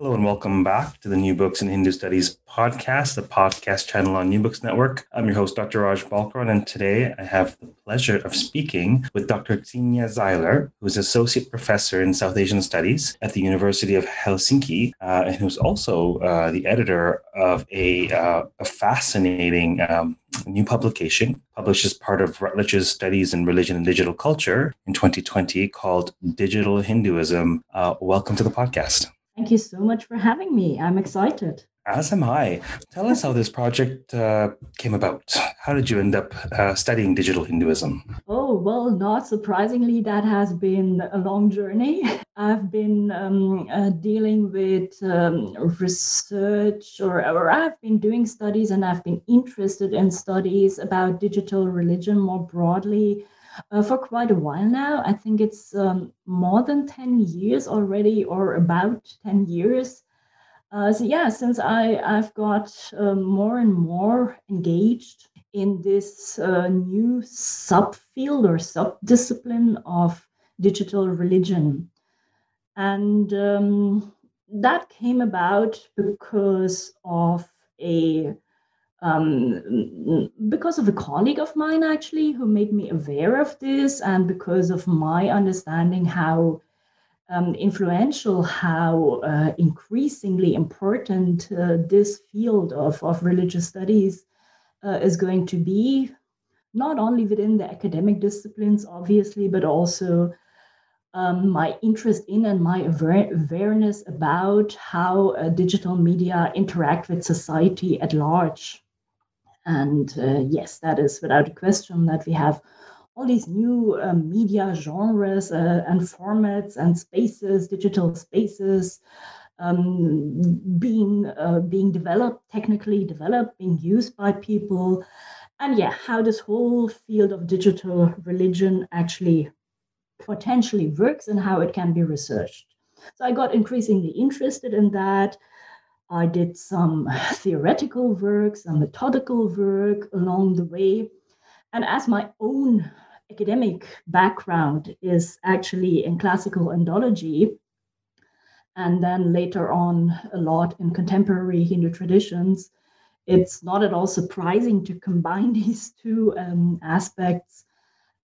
Hello and welcome back to the New Books in Hindu Studies podcast, the podcast channel on New Books Network. I'm your host, Dr. Raj Balkaran, and today I have the pleasure of speaking with Dr. Xenia Zeiler, who is Associate Professor in South Asian Studies at the University of Helsinki, uh, and who's also uh, the editor of a, uh, a fascinating um, new publication published as part of Routledge's Studies in Religion and Digital Culture in 2020 called Digital Hinduism. Uh, welcome to the podcast. Thank you so much for having me. I'm excited. As am I. Tell us how this project uh, came about. How did you end up uh, studying digital Hinduism? Oh, well, not surprisingly, that has been a long journey. I've been um, uh, dealing with um, research, or, or I've been doing studies and I've been interested in studies about digital religion more broadly uh, for quite a while now. I think it's um, more than 10 years already, or about 10 years. Uh, so, yeah, since I, I've got um, more and more engaged in this uh, new subfield or subdiscipline of digital religion. And um, that came about because of a um, because of a colleague of mine actually who made me aware of this and because of my understanding how um, influential how uh, increasingly important uh, this field of, of religious studies uh, is going to be not only within the academic disciplines obviously but also um, my interest in and my awareness about how uh, digital media interact with society at large and uh, yes, that is without a question that we have all these new uh, media genres uh, and formats and spaces, digital spaces, um, being uh, being developed, technically developed, being used by people, and yeah, how this whole field of digital religion actually potentially works and how it can be researched. So I got increasingly interested in that. I did some theoretical work, some methodical work along the way. And as my own academic background is actually in classical Indology, and then later on a lot in contemporary Hindu traditions, it's not at all surprising to combine these two um, aspects.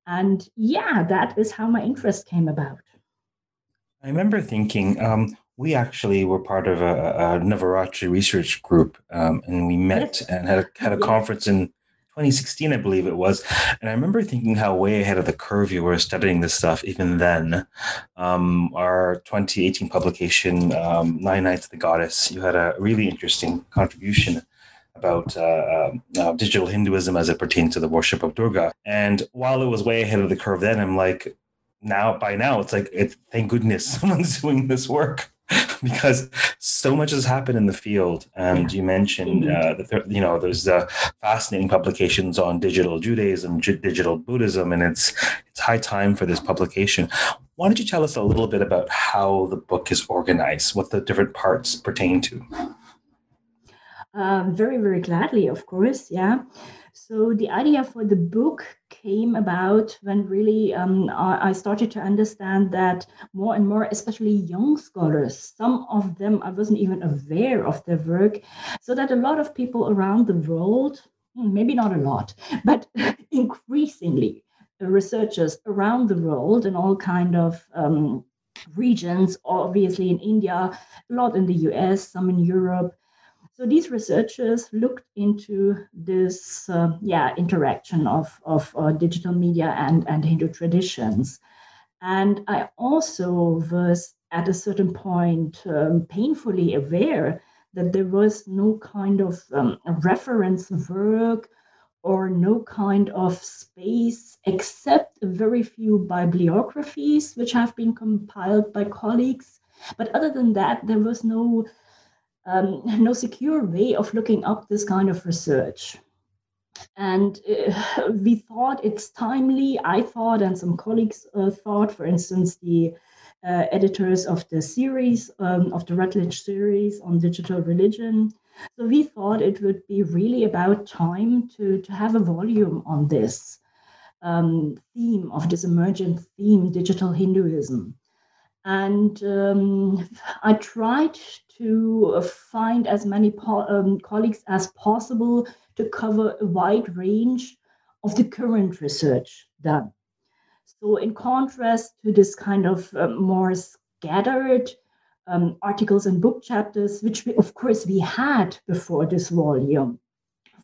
And yeah, that is how my interest came about. I remember thinking, um, we actually were part of a, a Navaratri research group, um, and we met and had a, had a conference in 2016, I believe it was. And I remember thinking how way ahead of the curve you were studying this stuff even then. Um, our 2018 publication, um, Nine Nights of the Goddess, you had a really interesting contribution about uh, uh, digital Hinduism as it pertains to the worship of Durga. And while it was way ahead of the curve then, I'm like, now by now it's like it's thank goodness someone's doing this work because so much has happened in the field. And you mentioned, uh, that you know, there's uh, fascinating publications on digital Judaism, digital Buddhism, and it's it's high time for this publication. Why don't you tell us a little bit about how the book is organized, what the different parts pertain to? Um, very, very gladly, of course. Yeah. So the idea for the book came about when really um, I started to understand that more and more, especially young scholars, some of them I wasn't even aware of their work, so that a lot of people around the world, hmm, maybe not a lot, but increasingly researchers around the world in all kind of um, regions, obviously in India, a lot in the US, some in Europe, so these researchers looked into this, uh, yeah, interaction of, of uh, digital media and, and Hindu traditions. And I also was at a certain point um, painfully aware that there was no kind of um, reference work or no kind of space except a very few bibliographies which have been compiled by colleagues But other than that, there was no um, no secure way of looking up this kind of research. And uh, we thought it's timely. I thought, and some colleagues uh, thought, for instance, the uh, editors of the series, um, of the Routledge series on digital religion. So we thought it would be really about time to, to have a volume on this um, theme, of this emergent theme, digital Hinduism. And um, I tried to find as many po- um, colleagues as possible to cover a wide range of the current research done. So, in contrast to this kind of uh, more scattered um, articles and book chapters, which we, of course we had before this volume,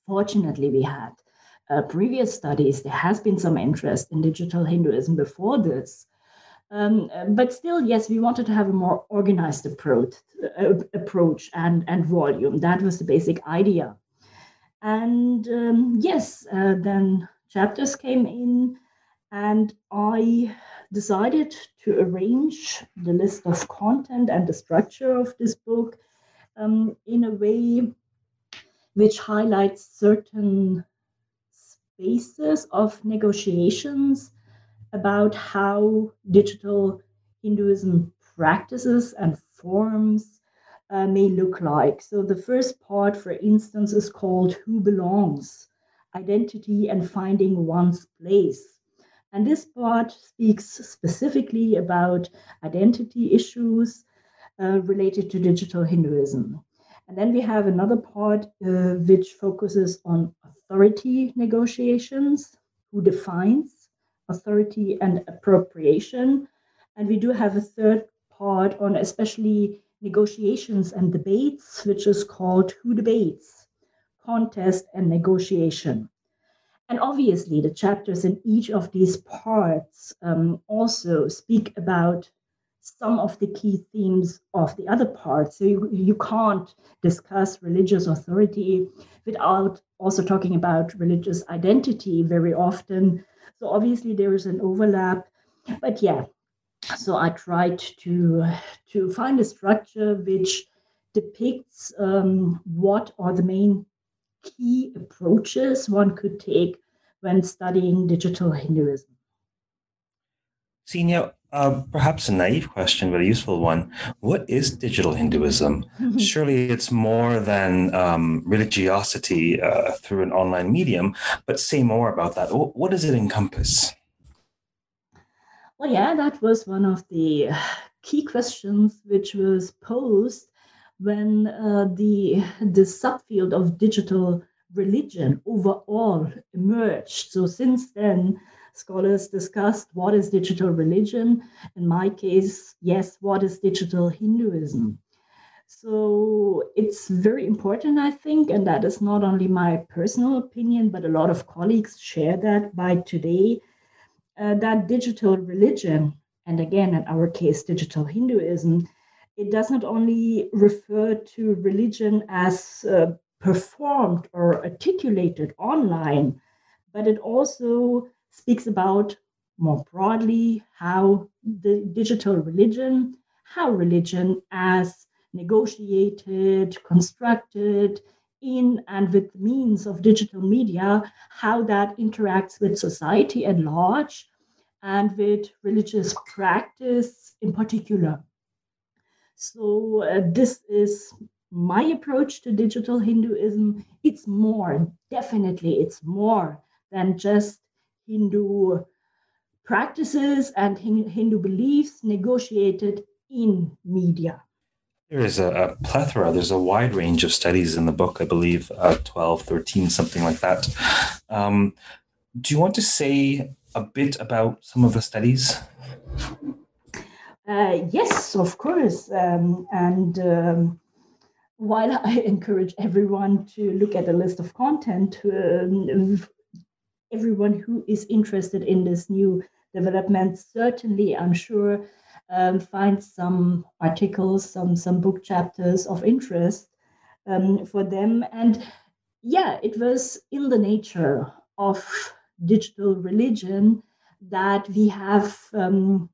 fortunately we had uh, previous studies. There has been some interest in digital Hinduism before this. Um, but still, yes, we wanted to have a more organized approach, uh, approach and, and volume. That was the basic idea. And um, yes, uh, then chapters came in, and I decided to arrange the list of content and the structure of this book um, in a way which highlights certain spaces of negotiations about how digital Hinduism practices and forms uh, may look like. So, the first part, for instance, is called Who Belongs Identity and Finding One's Place. And this part speaks specifically about identity issues uh, related to digital Hinduism. And then we have another part uh, which focuses on authority negotiations, who defines authority and appropriation. And we do have a third part on especially negotiations and debates, which is called Who Debates Contest and Negotiation. And obviously, the chapters in each of these parts um, also speak about some of the key themes of the other parts. So you, you can't discuss religious authority without also talking about religious identity very often. So obviously there is an overlap, but yeah. So I tried to to find a structure which depicts um, what are the main key approaches one could take when studying digital Hinduism. Xenia, uh, perhaps a naive question, but a useful one. What is digital Hinduism? Surely it's more than um, religiosity uh, through an online medium, but say more about that. What, what does it encompass? Well, yeah, that was one of the key questions which was posed when uh, the the subfield of digital religion overall emerged. So since then, scholars discussed what is digital religion. In my case, yes, what is digital Hinduism? So it's very important, I think, and that is not only my personal opinion, but a lot of colleagues share that by today, uh, that digital religion, and again, in our case, digital Hinduism, it does not only refer to religion as uh, performed or articulated online, but it also speaks about more broadly how the digital religion, how religion as negotiated, constructed in and with means of digital media, how that interacts with society at large and with religious practice in particular. So, uh, this is my approach to digital Hinduism. It's more, definitely, it's more than just Hindu practices and Hindu beliefs negotiated in media. There is a, a, plethora, there's a wide range of studies in the book, I believe uh, 12, 13, something like that. Um, do you want to say a bit about some of the studies? Uh, yes, of course. Um, and um, while I encourage everyone to look at the list of content, um, everyone who is interested in this new development certainly, I'm sure, um, find some articles, some some book chapters of interest um, for them. And yeah, it was in the nature of digital religion that we have um,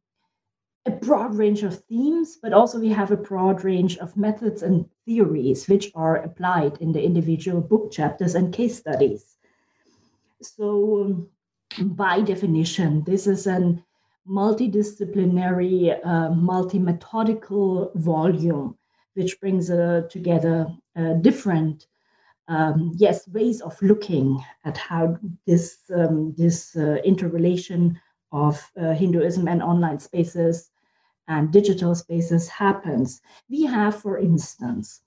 a broad range of themes, but also we have a broad range of methods and theories which are applied in the individual book chapters and case studies. So, um, by definition, this is a multidisciplinary, uh, multi-methodical volume which brings uh, together uh, different um, yes ways of looking at how this um, this uh, interrelation of uh, Hinduism and online spaces and digital spaces happens. We have, for instance,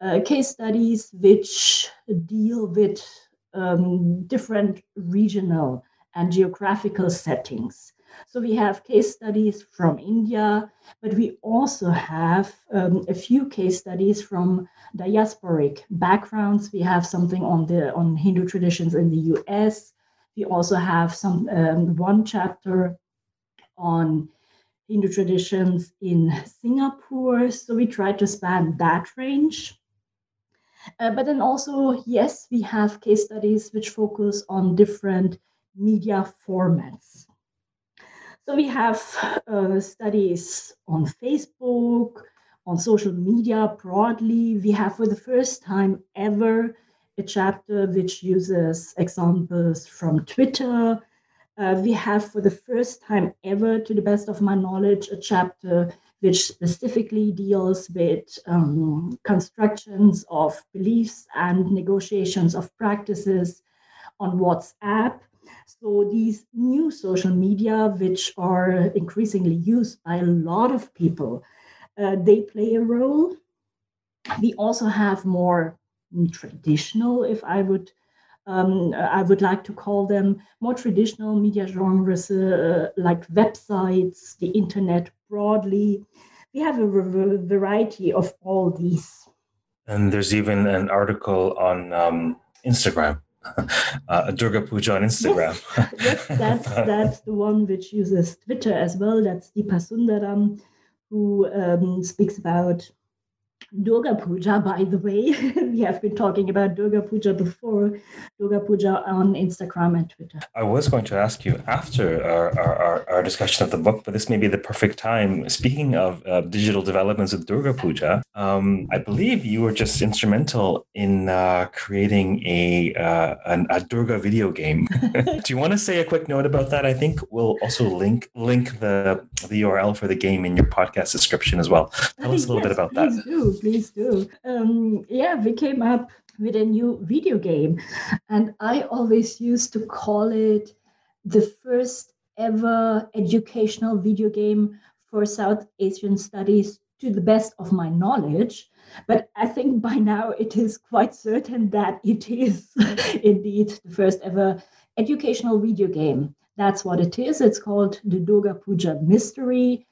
uh, case studies which deal with um, different regional and geographical settings. So we have case studies from India, but we also have um, a few case studies from diasporic backgrounds. We have something on the on Hindu traditions in the U.S. We also have some um, one chapter on Hindu traditions in Singapore. So we try to span that range. Uh, but then also, yes, we have case studies which focus on different media formats. So we have uh, studies on Facebook, on social media broadly. We have, for the first time ever, a chapter which uses examples from Twitter. Uh, we have, for the first time ever, to the best of my knowledge, a chapter which specifically deals with um, constructions of beliefs and negotiations of practices on WhatsApp. So these new social media, which are increasingly used by a lot of people, uh, they play a role. We also have more traditional, if I would um, I would like to call them more traditional media genres uh, like websites, the internet broadly. We have a variety of all these. And there's even an article on um, Instagram, uh, Durga Puja on Instagram. Yes, yes that's, that's the one which uses Twitter as well. That's Deepa Sundaram, who um, speaks about Durga Puja, by the way. we have been talking about Durga Puja before, Durga Puja on Instagram and Twitter. I was going to ask you after our, our, our discussion of the book, but this may be the perfect time. Speaking of uh, digital developments with Durga Puja, um, I believe you were just instrumental in uh, creating a, uh, an, a Durga video game. Do you want to say a quick note about that? I think we'll also link link the, the URL for the game in your podcast description as well. Tell us a little yes, bit about that. Please do. Um, yeah, we came up with a new video game, and I always used to call it the first ever educational video game for South Asian studies to the best of my knowledge. But I think by now it is quite certain that it is indeed the first ever educational video game. That's what it is. It's called the Durga Puja Mystery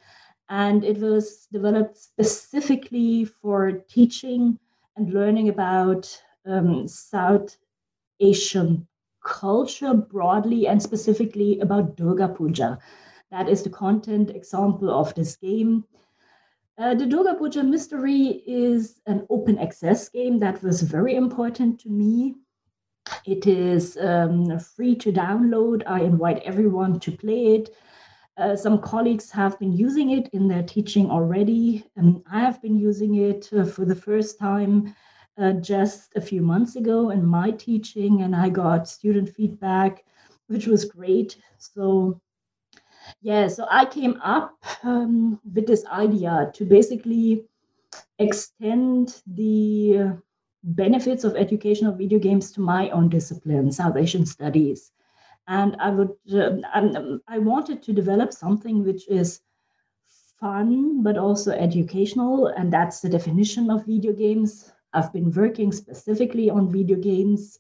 and it was developed specifically for teaching and learning about um, South Asian culture broadly and specifically about Durga Puja. That is the content example of this game. Uh, the Durga Puja Mystery is an open access game that was very important to me. It is um, free to download. I invite everyone to play it. Uh, some colleagues have been using it in their teaching already. and I have been using it uh, for the first time uh, just a few months ago in my teaching, and I got student feedback, which was great. So, yeah, so I came up um, with this idea to basically extend the benefits of educational video games to my own discipline, Asian studies and I would uh, um, I wanted to develop something which is fun but also educational, and that's the definition of video games. I've been working specifically on video games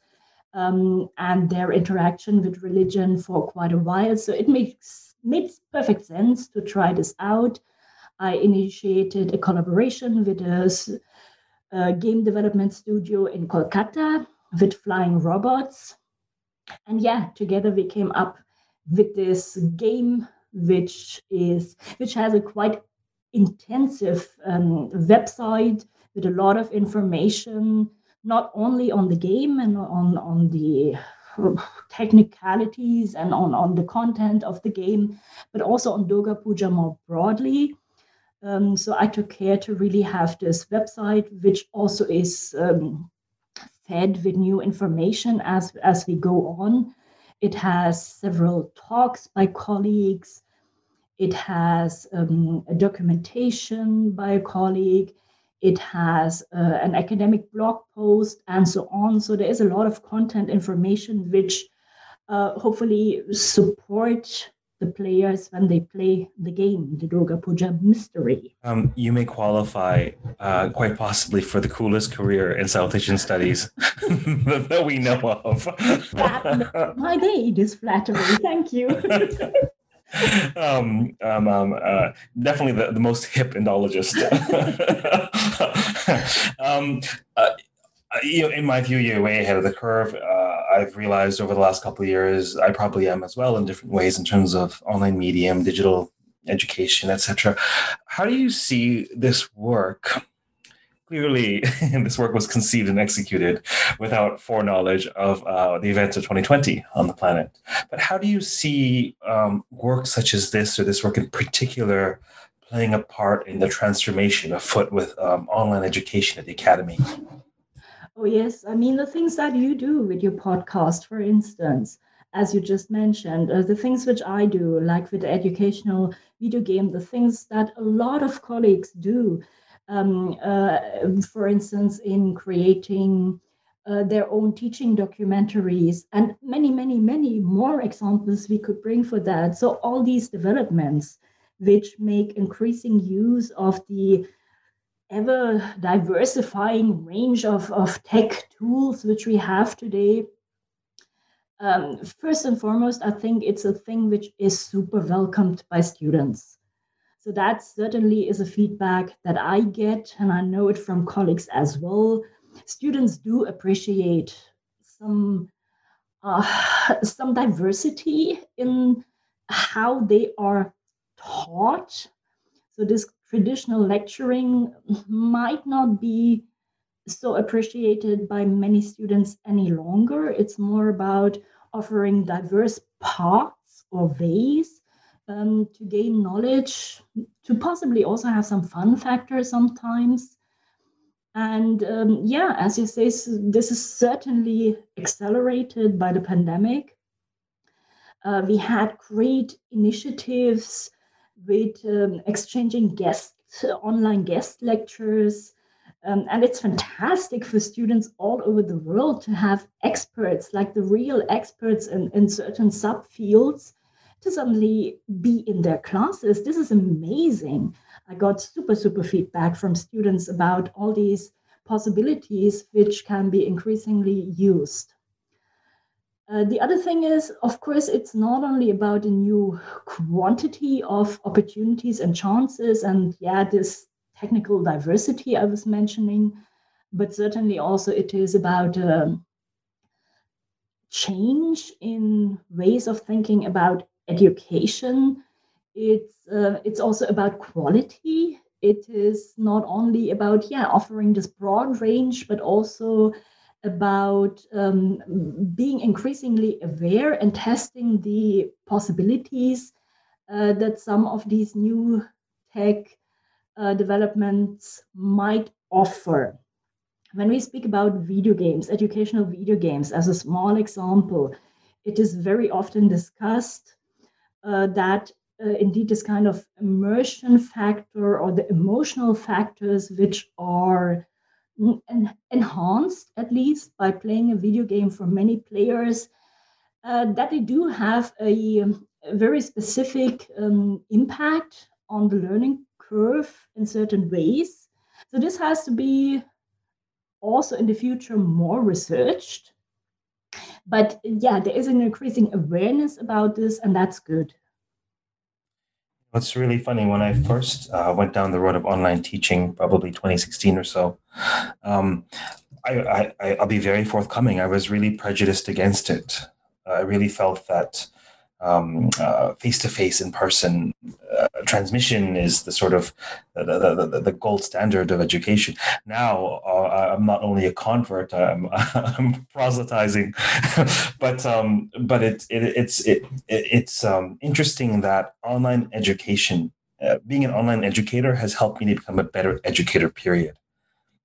um, and their interaction with religion for quite a while, so it makes makes perfect sense to try this out. I initiated a collaboration with a, a game development studio in Kolkata with Flying Robots and yeah together we came up with this game which is which has a quite intensive um, website with a lot of information not only on the game and on on the technicalities and on, on the content of the game, but also on Durga Puja more broadly. Um, so I took care to really have this website, which also is um, fed with new information as, as we go on. It has several talks by colleagues. It has um, a documentation by a colleague. It has uh, an academic blog post and so on. So there is a lot of content information which uh, hopefully support the players when they play the game, the Durga Puja Mystery. Um, you may qualify uh, quite possibly for the coolest career in South Asian studies that we know of. that my day, this flattering. Thank you. um, um, um, uh, definitely the, the most hip Indologist. um, uh, you know, in my view, you're way ahead of the curve. Uh, I've realized over the last couple of years, I probably am as well in different ways in terms of online medium, digital education, etc. How do you see this work? Clearly, this work was conceived and executed without foreknowledge of uh, the events of 2020 on the planet. But how do you see um, work such as this, or this work in particular, playing a part in the transformation afoot with um, online education at the academy? Oh, yes. I mean, the things that you do with your podcast, for instance, as you just mentioned, uh, the things which I do, like with the educational video game, the things that a lot of colleagues do, um, uh, for instance, in creating uh, their own teaching documentaries, and many, many, many more examples we could bring for that. So, all these developments, which make increasing use of the ever diversifying range of, of tech tools which we have today. Um, first and foremost, I think it's a thing which is super welcomed by students. So that certainly is a feedback that I get, and I know it from colleagues as well. Students do appreciate some uh, some diversity in how they are taught. So this traditional lecturing might not be so appreciated by many students any longer. It's more about offering diverse paths or ways um, to gain knowledge, to possibly also have some fun factor sometimes. And um, yeah, as you say, this is certainly accelerated by the pandemic. Uh, we had great initiatives with um, exchanging guest online guest lectures. Um, and it's fantastic for students all over the world to have experts, like the real experts in, in certain subfields, to suddenly be in their classes. This is amazing. I got super, super feedback from students about all these possibilities which can be increasingly used. Uh, the other thing is, of course, it's not only about a new quantity of opportunities and chances, and yeah, this technical diversity I was mentioning, but certainly also it is about um, change in ways of thinking about education. It's uh, it's also about quality. It is not only about yeah offering this broad range, but also about um, being increasingly aware and testing the possibilities uh, that some of these new tech uh, developments might offer. When we speak about video games, educational video games, as a small example, it is very often discussed uh, that uh, indeed this kind of immersion factor or the emotional factors which are enhanced at least by playing a video game for many players. Uh, that they do have a, a very specific um, impact on the learning curve in certain ways. So this has to be also in the future more researched. But yeah there is an increasing awareness about this and that's good What's really funny when I first uh, went down the road of online teaching, probably 2016 or so, um, I, I, will be very forthcoming. I was really prejudiced against it. I really felt that face to face in person uh, transmission is the sort of the, the, the, the, gold standard of education. Now uh, I'm not only a convert, I'm, I'm proselytizing, but um, but it, it it's it, it's um, interesting that online education, uh, being an online educator, has helped me to become a better educator. Period,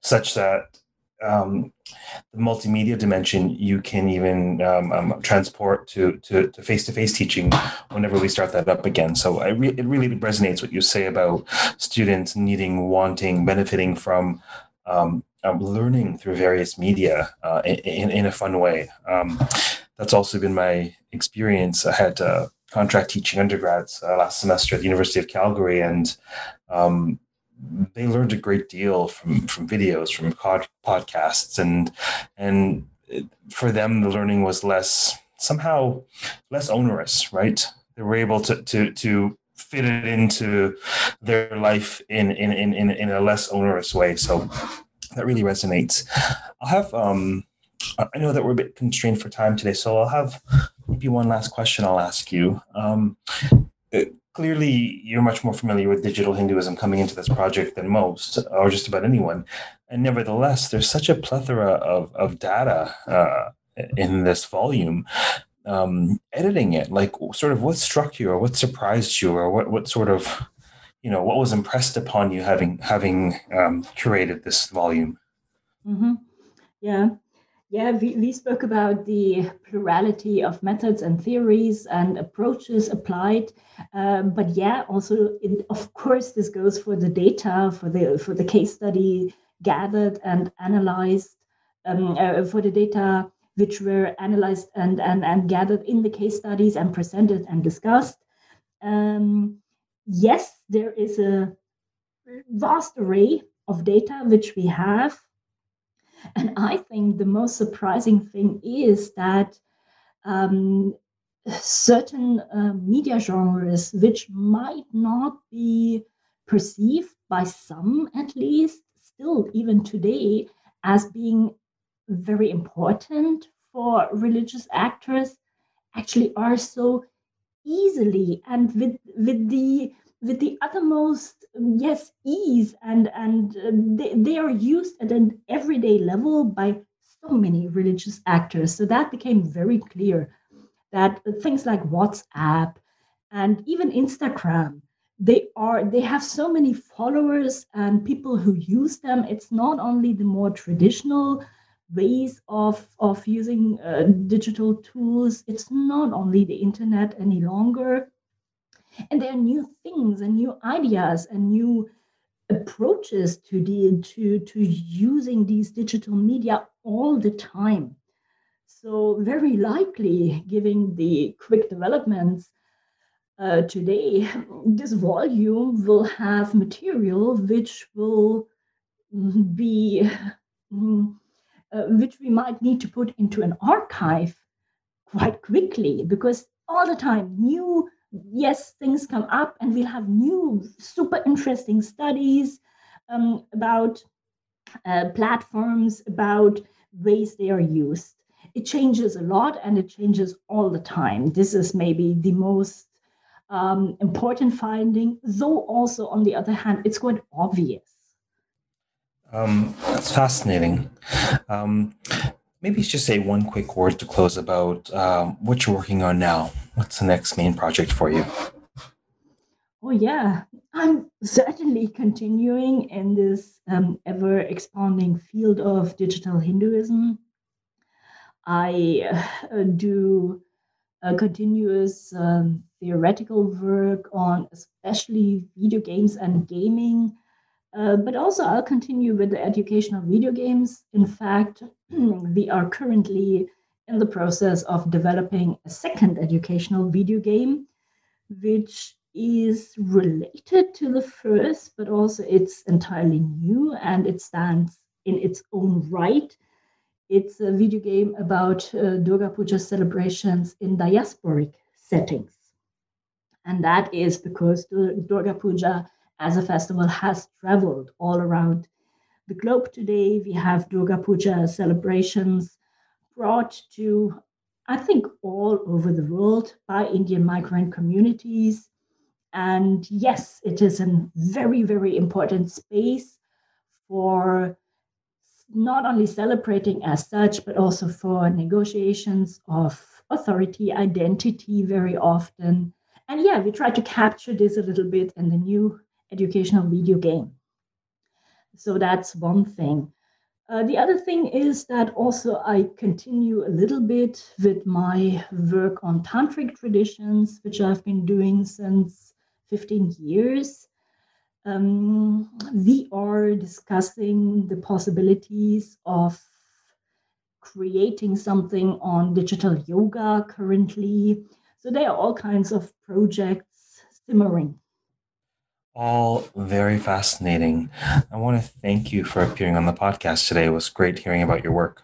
such that um, the multimedia dimension you can even um, um, transport to, to, to face-to-face teaching whenever we start that up again. So re- it really resonates what you say about students needing wanting benefiting from um, um, learning through various media uh, in, in a fun way. Um, that's also been my experience. I had uh, contract teaching undergrads uh, last semester at the university of calgary and um, they learned a great deal from from videos, from podcasts, and and for them the learning was less somehow less onerous, right? They were able to to to fit it into their life in in in in, a less onerous way. So that really resonates. I'll have um I know that we're a bit constrained for time today, so I'll have maybe one last question I'll ask you. Um, clearly you're much more familiar with digital Hinduism coming into this project than most, or just about anyone. And nevertheless, there's such a plethora of, of data uh, in this volume. Um, editing it, like sort of what struck you or what surprised you or what, what sort of, you know, what was impressed upon you having, having um, curated this volume? Mm-hmm. Yeah. Yeah, we, we spoke about the plurality of methods and theories and approaches applied. Um, but yeah, also, it, of course, this goes for the data, for the for the case study gathered and analyzed, um, uh, for the data which were analyzed and, and, and gathered in the case studies and presented and discussed. Um, yes, there is a vast array of data which we have and I think the most surprising thing is that um, certain uh, media genres, which might not be perceived by some at least, still even today, as being very important for religious actors, actually are so easily and with with the with the uttermost yes ease and and uh, they, they are used at an everyday level by so many religious actors. So that became very clear that things like whatsapp and even instagram they are they have so many followers and people who use them. It's not only the more traditional ways of of using uh, digital tools. It's not only the internet any longer and there are new things and new ideas and new approaches to the to to using these digital media all the time. So very likely given the quick developments uh, today this volume will have material which will be mm, uh, which we might need to put into an archive quite quickly because all the time new yes, things come up and we'll have new, super interesting studies um, about uh, platforms, about ways they are used. It changes a lot and it changes all the time. This is maybe the most um, important finding, though also, on the other hand, it's quite obvious. Um, that's fascinating. Um, maybe just say one quick word to close about um, what you're working on now. What's the next main project for you? Oh, yeah. I'm certainly continuing in this um, ever expanding field of digital Hinduism. I uh, do a continuous um, theoretical work on especially video games and gaming, uh, but also I'll continue with the education of video games. In fact, we are currently in the process of developing a second educational video game, which is related to the first, but also it's entirely new and it stands in its own right. It's a video game about uh, Durga Puja celebrations in diasporic settings. And that is because Durga Puja as a festival has traveled all around the globe today. We have Durga Puja celebrations brought to I think, all over the world by Indian migrant communities. And yes, it is a very, very important space for not only celebrating as such, but also for negotiations of authority, identity very often. And yeah, we try to capture this a little bit in the new educational video game. So that's one thing. Uh, the other thing is that also I continue a little bit with my work on tantric traditions, which I've been doing since 15 years. Um, we are discussing the possibilities of creating something on digital yoga currently. So there are all kinds of projects simmering. All very fascinating. I want to thank you for appearing on the podcast today. It was great hearing about your work.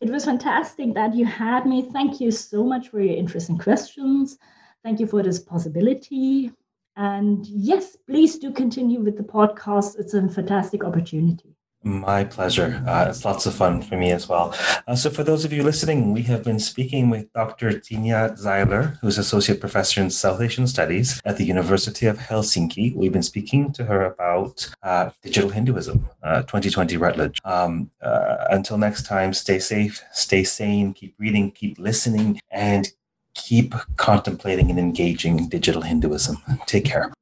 It was fantastic that you had me. Thank you so much for your interesting questions. Thank you for this possibility. And yes, please do continue with the podcast. It's a fantastic opportunity. My pleasure. Uh, it's lots of fun for me as well. Uh, so, for those of you listening, we have been speaking with Dr. Xenia Zeiler, who's Associate Professor in South Asian Studies at the University of Helsinki. We've been speaking to her about uh, digital Hinduism, 2020 uh, Routledge. Um, uh, until next time, stay safe, stay sane, keep reading, keep listening, and keep contemplating and engaging digital Hinduism. Take care.